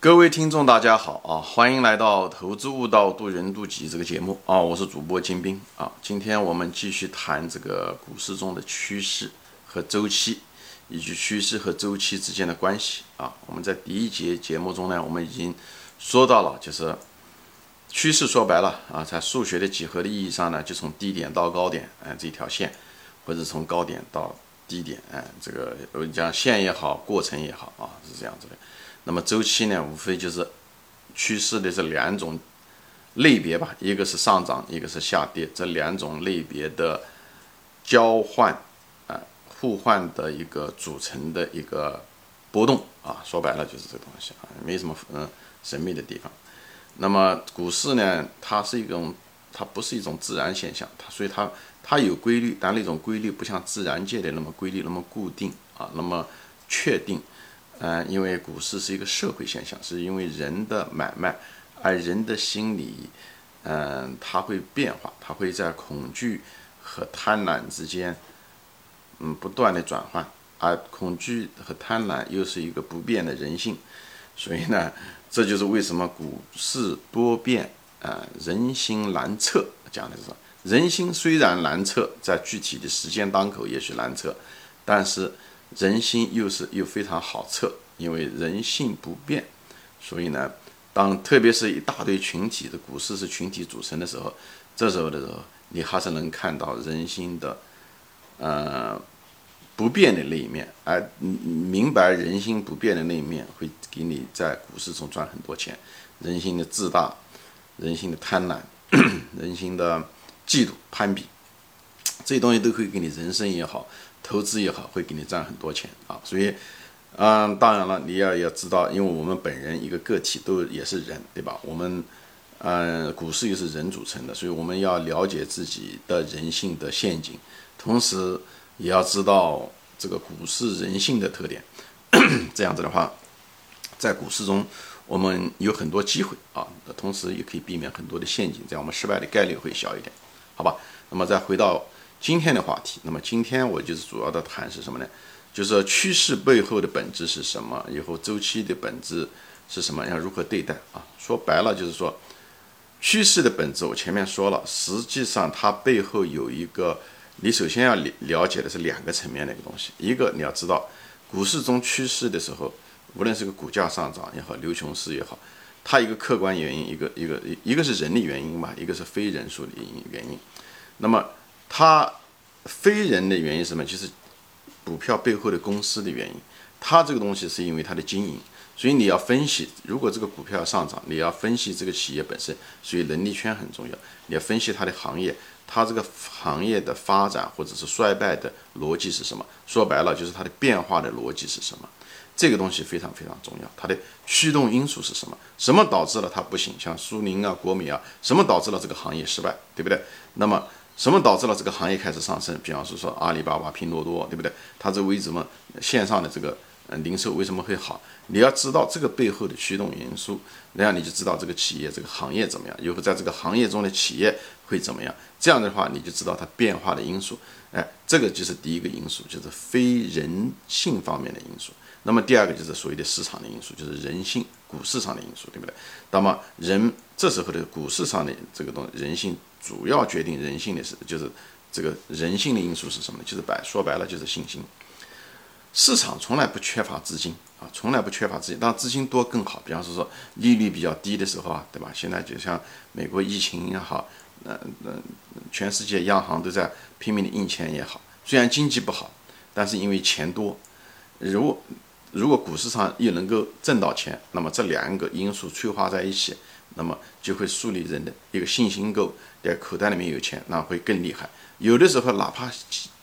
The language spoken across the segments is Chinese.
各位听众，大家好啊！欢迎来到《投资悟道，渡人渡己》这个节目啊！我是主播金兵啊！今天我们继续谈这个股市中的趋势和周期，以及趋势和周期之间的关系啊！我们在第一节节目中呢，我们已经说到了，就是趋势说白了啊，在数学的几何的意义上呢，就从低点到高点，哎，这条线，或者从高点到低点，哎，这个我讲线也好，过程也好啊，是这样子的。那么周期呢，无非就是趋势的这两种类别吧，一个是上涨，一个是下跌，这两种类别的交换啊互换的一个组成的一个波动啊，说白了就是这个东西啊，没什么嗯神秘的地方。那么股市呢，它是一种，它不是一种自然现象，它所以它它有规律，但那种规律不像自然界的那么规律，那么固定啊，那么确定。嗯，因为股市是一个社会现象，是因为人的买卖，而人的心理，嗯，它会变化，它会在恐惧和贪婪之间，嗯，不断的转换，而恐惧和贪婪又是一个不变的人性，所以呢，这就是为什么股市多变，啊，人心难测，讲的是人心虽然难测，在具体的时间当口也许难测，但是。人心又是又非常好测，因为人性不变，所以呢，当特别是一大堆群体的股市是群体组成的时候，这时候的时候，你还是能看到人心的，呃，不变的那一面，而明白人心不变的那一面，会给你在股市中赚很多钱。人心的自大，人心的贪婪，人心的嫉妒攀比，这些东西都可以给你人生也好。投资也好，会给你赚很多钱啊，所以，嗯，当然了，你要要知道，因为我们本人一个个体都也是人，对吧？我们，嗯，股市又是人组成的，所以我们要了解自己的人性的陷阱，同时也要知道这个股市人性的特点，这样子的话，在股市中我们有很多机会啊，同时也可以避免很多的陷阱，这样我们失败的概率会小一点，好吧？那么再回到。今天的话题，那么今天我就是主要的谈是什么呢？就是趋势背后的本质是什么？以后周期的本质是什么？要如何对待啊？说白了就是说，趋势的本质我前面说了，实际上它背后有一个，你首先要了了解的是两个层面的一个东西。一个你要知道，股市中趋势的时候，无论是个股价上涨也好，牛熊市也好，它一个客观原因，一个一个一个是人力原因吧，一个是非人数的原因。那么它非人的原因是什么？就是股票背后的公司的原因。它这个东西是因为它的经营，所以你要分析，如果这个股票要上涨，你要分析这个企业本身，所以能力圈很重要。你要分析它的行业，它这个行业的发展或者是衰败的逻辑是什么？说白了就是它的变化的逻辑是什么？这个东西非常非常重要。它的驱动因素是什么？什么导致了它不行？像苏宁啊、国美啊，什么导致了这个行业失败？对不对？那么。什么导致了这个行业开始上升？比方说说阿里巴巴、拼多多，对不对？它这为什么线上的这个嗯零售为什么会好？你要知道这个背后的驱动因素，那样你就知道这个企业这个行业怎么样，以后在这个行业中的企业会怎么样？这样的话你就知道它变化的因素。哎，这个就是第一个因素，就是非人性方面的因素。那么第二个就是所谓的市场的因素，就是人性、股市上的因素，对不对？那么人这时候的股市上的这个东人性。主要决定人性的是，就是这个人性的因素是什么？就是白说白了就是信心。市场从来不缺乏资金啊，从来不缺乏资金，当然资金多更好。比方说说利率比较低的时候啊，对吧？现在就像美国疫情也好，那那，全世界央行都在拼命的印钱也好，虽然经济不好，但是因为钱多，如果如果股市上又能够挣到钱，那么这两个因素催化在一起。那么就会树立人的一个信心够，在口袋里面有钱，那会更厉害。有的时候哪怕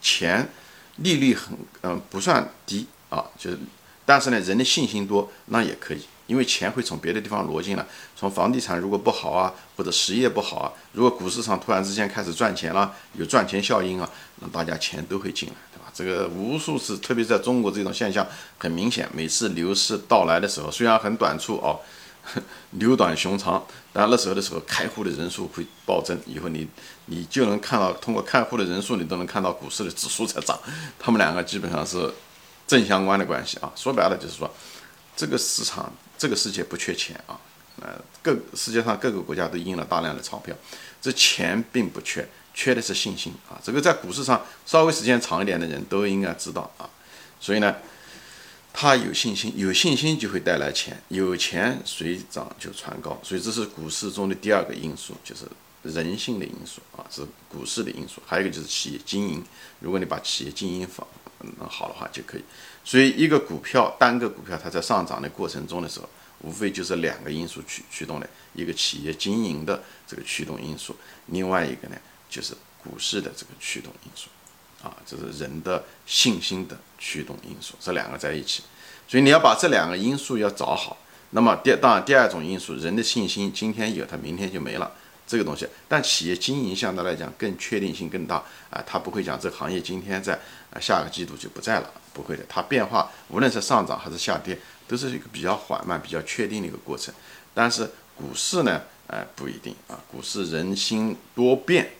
钱利率很嗯不算低啊，就是，但是呢人的信心多，那也可以，因为钱会从别的地方挪进来。从房地产如果不好啊，或者实业不好啊，如果股市上突然之间开始赚钱了，有赚钱效应啊，那大家钱都会进来，对吧？这个无数次，特别在中国这种现象很明显。每次牛市到来的时候，虽然很短促哦。牛短熊长，但那时候的时候，开户的人数会暴增。以后你你就能看到，通过开户的人数，你都能看到股市的指数在涨。他们两个基本上是正相关的关系啊。说白了就是说，这个市场，这个世界不缺钱啊，呃，各世界上各个国家都印了大量的钞票，这钱并不缺，缺的是信心啊。这个在股市上稍微时间长一点的人都应该知道啊。所以呢，他有信心，有信心就会带来钱，有钱水涨就船高。所以这是股市中的第二个因素，就是人性的因素啊，是股市的因素。还有一个就是企业经营，如果你把企业经营好，弄好的话就可以。所以一个股票单个股票它在上涨的过程中的时候，无非就是两个因素驱驱动的，一个企业经营的这个驱动因素，另外一个呢就是股市的这个驱动因素。啊，这是人的信心的驱动因素，这两个在一起，所以你要把这两个因素要找好。那么第当然第二种因素，人的信心今天有，它明天就没了，这个东西。但企业经营相对来讲更确定性更大啊，它不会讲这个行业今天在啊下个季度就不在了，不会的，它变化无论是上涨还是下跌，都是一个比较缓慢、比较确定的一个过程。但是股市呢，哎不一定啊，股市人心多变。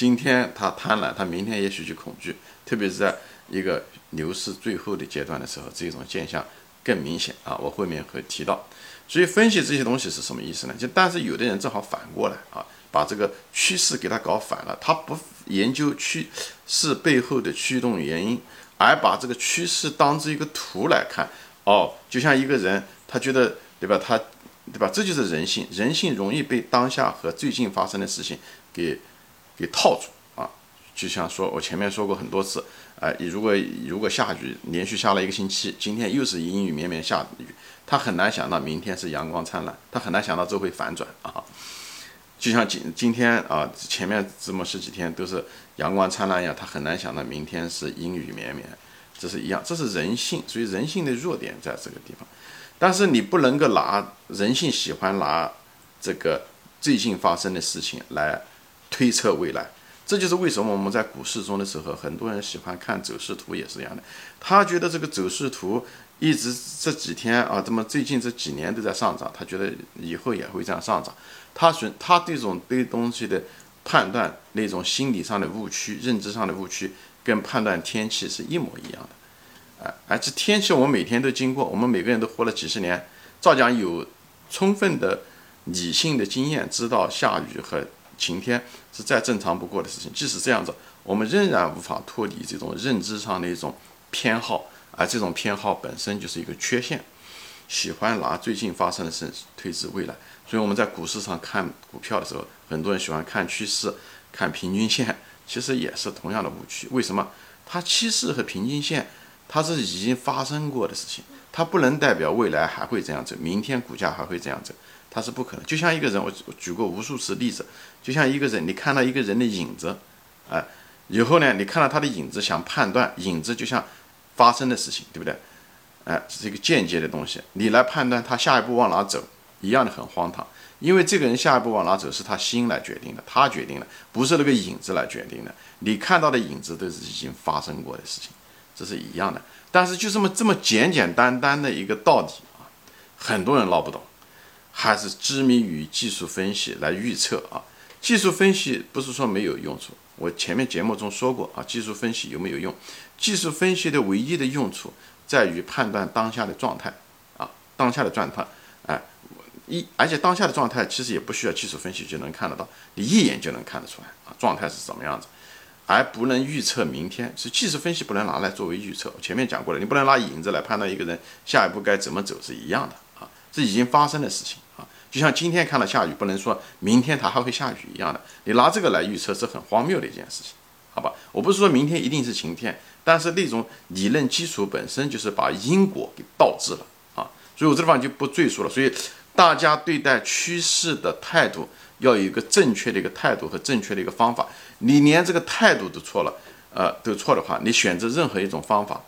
今天他贪婪，他明天也许就恐惧，特别是在一个牛市最后的阶段的时候，这种现象更明显啊。我后面会提到，所以分析这些东西是什么意思呢？就但是有的人正好反过来啊，把这个趋势给他搞反了，他不研究趋势背后的驱动原因，而把这个趋势当成一个图来看。哦，就像一个人，他觉得对吧？他对吧？这就是人性，人性容易被当下和最近发生的事情给。给套住啊，就像说，我前面说过很多次，哎，如果如果下雨，连续下了一个星期，今天又是阴雨绵绵下雨，他很难想到明天是阳光灿烂，他很难想到这会反转啊。就像今今天啊，前面这么十几天都是阳光灿烂一样，他很难想到明天是阴雨绵绵，这是一样，这是人性，所以人性的弱点在这个地方。但是你不能够拿人性喜欢拿这个最近发生的事情来。推测未来，这就是为什么我们在股市中的时候，很多人喜欢看走势图，也是一样的。他觉得这个走势图一直这几天啊，这么最近这几年都在上涨，他觉得以后也会这样上涨。他选他这种对东西的判断，那种心理上的误区、认知上的误区，跟判断天气是一模一样的。哎，而这天气我们每天都经过，我们每个人都活了几十年，照讲有充分的理性的经验，知道下雨和。晴天是再正常不过的事情，即使这样子，我们仍然无法脱离这种认知上的一种偏好，而这种偏好本身就是一个缺陷。喜欢拿最近发生的事推至未来，所以我们在股市上看股票的时候，很多人喜欢看趋势、看平均线，其实也是同样的误区。为什么？它趋势和平均线，它是已经发生过的事情，它不能代表未来还会这样走，明天股价还会这样走。它是不可能，就像一个人，我举过无数次例子，就像一个人，你看到一个人的影子，哎，以后呢，你看到他的影子，想判断影子就像发生的事情，对不对？哎，这是一个间接的东西，你来判断他下一步往哪走，一样的很荒唐，因为这个人下一步往哪走是他心来决定的，他决定的，不是那个影子来决定的。你看到的影子都是已经发生过的事情，这是一样的。但是就这么这么简简单单的一个道理啊，很多人闹不懂。还是痴迷于技术分析来预测啊？技术分析不是说没有用处，我前面节目中说过啊，技术分析有没有用？技术分析的唯一的用处在于判断当下的状态啊，当下的状态，哎，一而且当下的状态其实也不需要技术分析就能看得到，你一眼就能看得出来啊，状态是什么样子，而不能预测明天，是技术分析不能拿来作为预测。前面讲过了，你不能拿影子来判断一个人下一步该怎么走是一样的啊，这已经发生的事情。就像今天看到下雨，不能说明天它还会下雨一样的。你拿这个来预测是很荒谬的一件事情，好吧？我不是说明天一定是晴天，但是那种理论基础本身就是把因果给倒置了啊。所以我这地方就不赘述了。所以大家对待趋势的态度要有一个正确的一个态度和正确的一个方法。你连这个态度都错了，呃，都错的话，你选择任何一种方法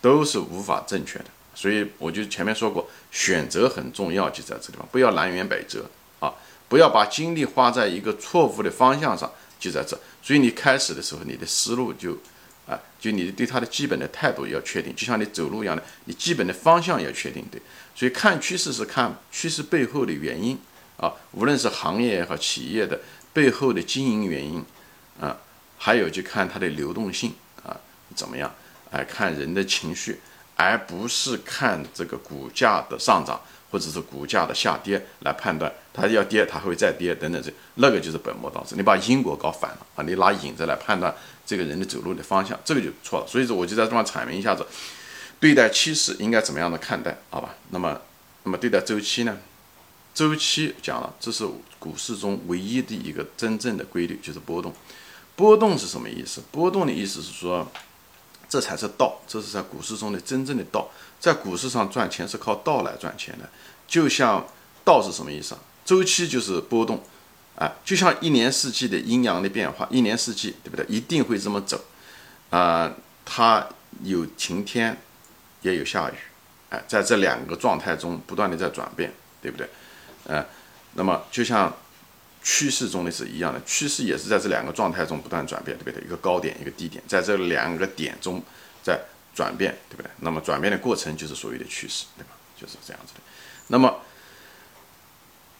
都是无法正确的。所以我就前面说过，选择很重要，就在这地方，不要南辕北辙啊，不要把精力花在一个错误的方向上，就在这。所以你开始的时候，你的思路就，啊，就你对它的基本的态度要确定，就像你走路一样的，你基本的方向要确定对。所以看趋势是看趋势背后的原因啊，无论是行业也好，企业的背后的经营原因啊，还有就看它的流动性啊怎么样，哎，看人的情绪。而不是看这个股价的上涨或者是股价的下跌来判断它要跌，它会再跌等等这那个就是本末倒置。你把因果搞反了啊！你拿影子来判断这个人的走路的方向，这个就错了。所以说，我就在这方阐明一下子，对待趋势应该怎么样的看待，好吧？那么，那么对待周期呢？周期讲了，这是股市中唯一的一个真正的规律，就是波动。波动是什么意思？波动的意思是说，这才是道，这是在股市中的真正的道。在股市上赚钱是靠道来赚钱的。就像道是什么意思啊？周期就是波动，啊，就像一年四季的阴阳的变化，一年四季对不对？一定会这么走，啊，它有晴天，也有下雨，哎，在这两个状态中不断的在转变，对不对？嗯，那么就像。趋势中的是一样的，趋势也是在这两个状态中不断转变，对不对？一个高点，一个低点，在这两个点中在转变，对不对？那么转变的过程就是所谓的趋势，对吧？就是这样子的。那么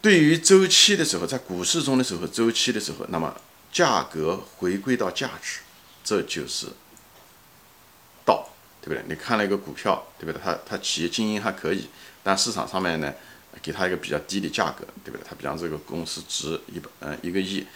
对于周期的时候，在股市中的时候，周期的时候，那么价格回归到价值，这就是道，对不对？你看了一个股票，对不对？它它企业经营还可以，但市场上面呢？给他一个比较低的价格，对不对？他比方这个公司值一百嗯一个亿，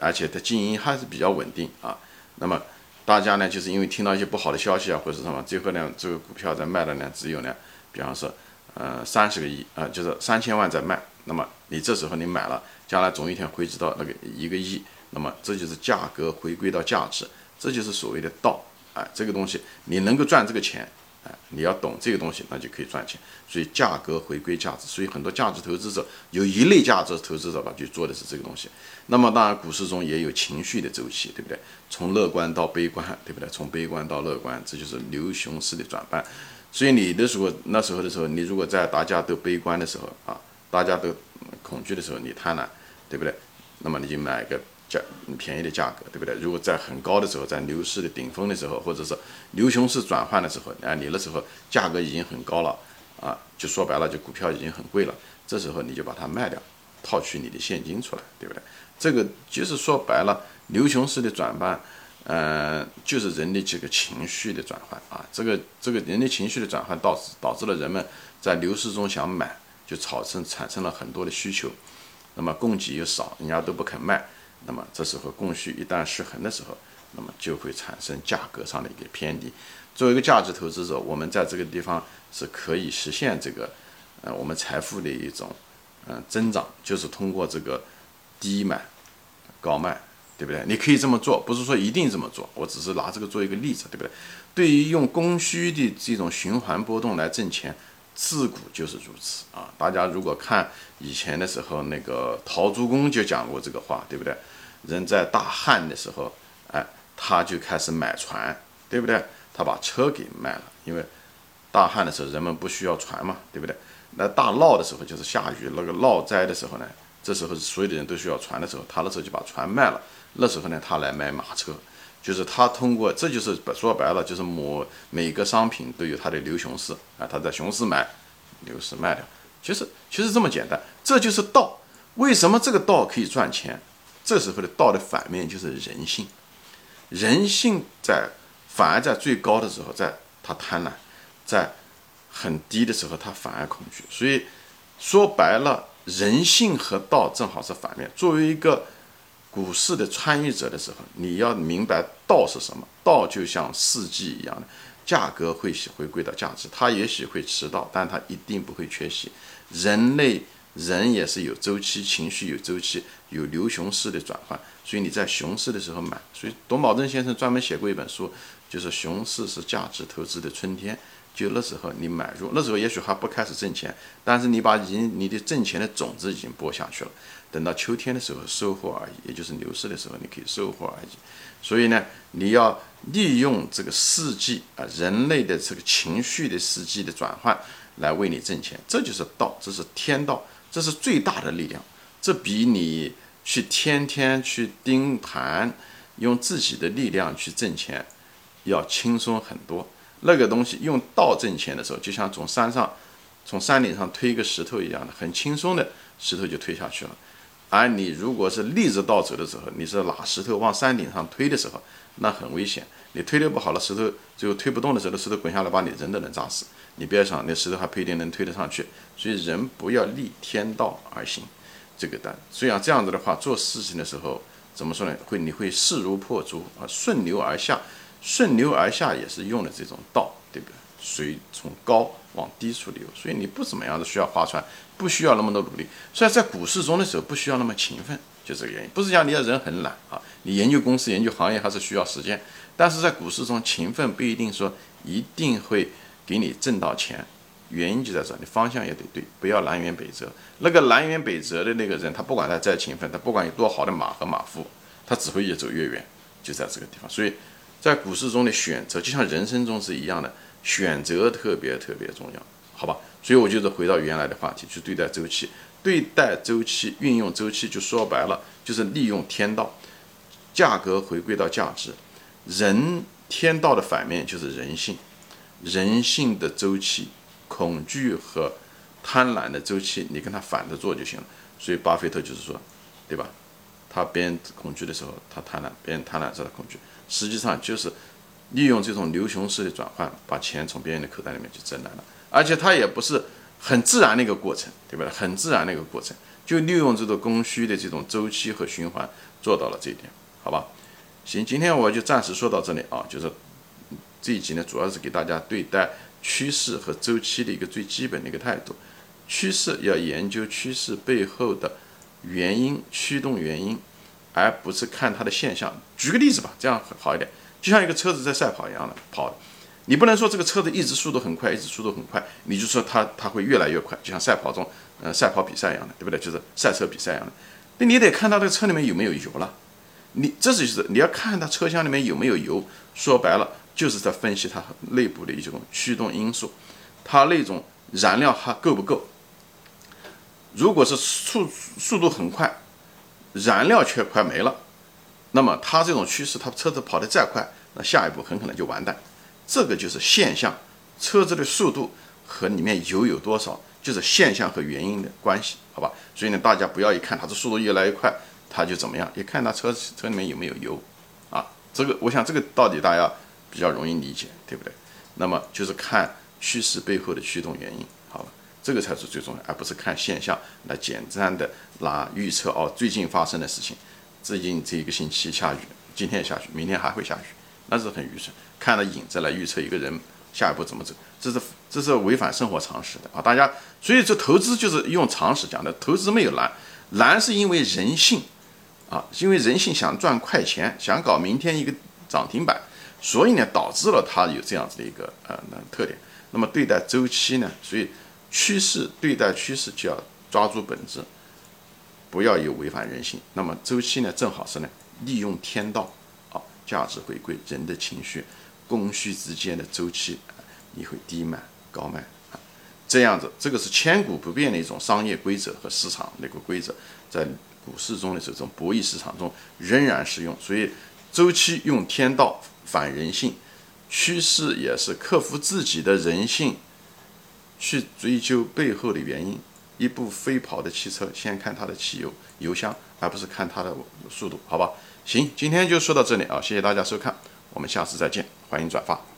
而且它经营还是比较稳定啊。那么大家呢，就是因为听到一些不好的消息啊，或者什么，最后呢，这个股票在卖的呢，只有呢，比方说呃三十个亿啊，就是三千万在卖。那么你这时候你买了，将来总有一天回值到那个一个亿，那么这就是价格回归到价值，这就是所谓的道啊。这个东西你能够赚这个钱。哎，你要懂这个东西，那就可以赚钱。所以价格回归价值，所以很多价值投资者有一类价值投资者吧，就做的是这个东西。那么当然，股市中也有情绪的周期，对不对？从乐观到悲观，对不对？从悲观到乐观，这就是牛熊市的转换。所以你的时候，那时候的时候，你如果在大家都悲观的时候啊，大家都恐惧的时候，你贪婪，对不对？那么你就买个。价便宜的价格，对不对？如果在很高的时候，在牛市的顶峰的时候，或者是牛熊市转换的时候，啊，你那时候价格已经很高了，啊，就说白了，就股票已经很贵了。这时候你就把它卖掉，套取你的现金出来，对不对？这个就是说白了，牛熊市的转换，嗯，就是人的这个情绪的转换啊。这个这个人的情绪的转换，导致导致了人们在牛市中想买，就产生产生了很多的需求，那么供给又少，人家都不肯卖。那么这时候供需一旦失衡的时候，那么就会产生价格上的一个偏离。作为一个价值投资者，我们在这个地方是可以实现这个，呃，我们财富的一种，嗯，增长，就是通过这个低买高卖，对不对？你可以这么做，不是说一定这么做，我只是拿这个做一个例子，对不对？对于用供需的这种循环波动来挣钱。自古就是如此啊！大家如果看以前的时候，那个陶朱公就讲过这个话，对不对？人在大旱的时候，哎，他就开始买船，对不对？他把车给卖了，因为大旱的时候人们不需要船嘛，对不对？那大涝的时候就是下雨那个涝灾的时候呢，这时候所有的人都需要船的时候，他那时候就把船卖了。那时候呢，他来买马车。就是他通过，这就是说白了，就是某每个商品都有它的牛熊市啊，他在熊市买，牛市卖掉，其实其实这么简单，这就是道。为什么这个道可以赚钱？这时候的道的反面就是人性，人性在反而在最高的时候，在他贪婪，在很低的时候他反而恐惧。所以说白了，人性和道正好是反面。作为一个股市的参与者的时候，你要明白道是什么。道就像四季一样的，价格会回归到价值，它也许会迟到，但它一定不会缺席。人类人也是有周期，情绪有周期，有牛熊市的转换。所以你在熊市的时候买。所以董宝珍先生专门写过一本书，就是熊市是价值投资的春天。就那时候你买入，那时候也许还不开始挣钱，但是你把已经你的挣钱的种子已经播下去了。等到秋天的时候收获而已，也就是牛市的时候你可以收获而已。所以呢，你要利用这个四季啊，人类的这个情绪的四季的转换来为你挣钱，这就是道，这是天道，这是最大的力量。这比你去天天去盯盘，用自己的力量去挣钱要轻松很多。那个东西用道挣钱的时候，就像从山上、从山顶上推一个石头一样的，很轻松的石头就推下去了。而你如果是逆着道走的时候，你是拿石头往山顶上推的时候，那很危险。你推的不好了，石头最后推不动的时候，石头滚下来把你人都能砸死。你不要想那石头还不一定能推得上去。所以人不要逆天道而行，这个的。所以啊，这样子的话，做事情的时候怎么说呢？会你会势如破竹啊，顺流而下。顺流而下也是用的这种道，对不对？水从高往低处流，所以你不怎么样的需要划船，不需要那么多努力。所以在股市中的时候不需要那么勤奋，就这个原因。不是讲你的人很懒啊，你研究公司、研究行业还是需要时间。但是在股市中勤奋不一定说一定会给你挣到钱，原因就在这，你方向也得对，不要南辕北辙。那个南辕北辙的那个人，他不管他再勤奋，他不管有多好的马和马夫，他只会越走越远，就在这个地方。所以。在股市中的选择，就像人生中是一样的，选择特别特别重要，好吧？所以我就是回到原来的话题去对待周期，对待周期，运用周期，就说白了，就是利用天道，价格回归到价值，人天道的反面就是人性，人性的周期，恐惧和贪婪的周期，你跟他反着做就行了。所以巴菲特就是说，对吧？他别人恐惧的时候，他贪婪；别人贪婪时，他恐惧。实际上就是利用这种牛熊式的转换，把钱从别人的口袋里面去挣来了。而且它也不是很自然的一个过程，对吧？很自然的一个过程，就利用这个供需的这种周期和循环做到了这一点，好吧？行，今天我就暂时说到这里啊。就是这一集呢，主要是给大家对待趋势和周期的一个最基本的一个态度。趋势要研究趋势背后的。原因驱动原因，而不是看它的现象。举个例子吧，这样好一点。就像一个车子在赛跑一样的跑，你不能说这个车子一直速度很快，一直速度很快，你就说它它会越来越快，就像赛跑中，呃，赛跑比赛一样的，对不对？就是赛车比赛一样的。那你得看到这个车里面有没有油了。你这就是你要看它车厢里面有没有油。说白了，就是在分析它内部的一种驱动因素，它那种燃料还够不够。如果是速速度很快，燃料却快没了，那么它这种趋势，它车子跑得再快，那下一步很可能就完蛋。这个就是现象，车子的速度和里面油有多少，就是现象和原因的关系，好吧？所以呢，大家不要一看它的速度越来越快，它就怎么样，一看它车车里面有没有油，啊，这个我想这个道理大家比较容易理解，对不对？那么就是看趋势背后的驱动原因。好吧这个才是最重要，而不是看现象来简单的拿预测哦。最近发生的事情，最近这一个星期下雨，今天下雨，明天还会下雨，那是很愚蠢。看了影子来预测一个人下一步怎么走，这是这是违反生活常识的啊！大家，所以这投资就是用常识讲的，投资没有难，难是因为人性啊，因为人性想赚快钱，想搞明天一个涨停板，所以呢导致了它有这样子的一个呃那特点。那么对待周期呢，所以。趋势对待趋势就要抓住本质，不要有违反人性。那么周期呢，正好是呢，利用天道，价值回归人的情绪，供需之间的周期，你会低买高卖啊，这样子，这个是千古不变的一种商业规则和市场那个规则，在股市中的这种博弈市场中仍然适用。所以，周期用天道反人性，趋势也是克服自己的人性。去追究背后的原因。一部飞跑的汽车，先看它的汽油油箱，而不是看它的速度，好吧？行，今天就说到这里啊，谢谢大家收看，我们下次再见，欢迎转发。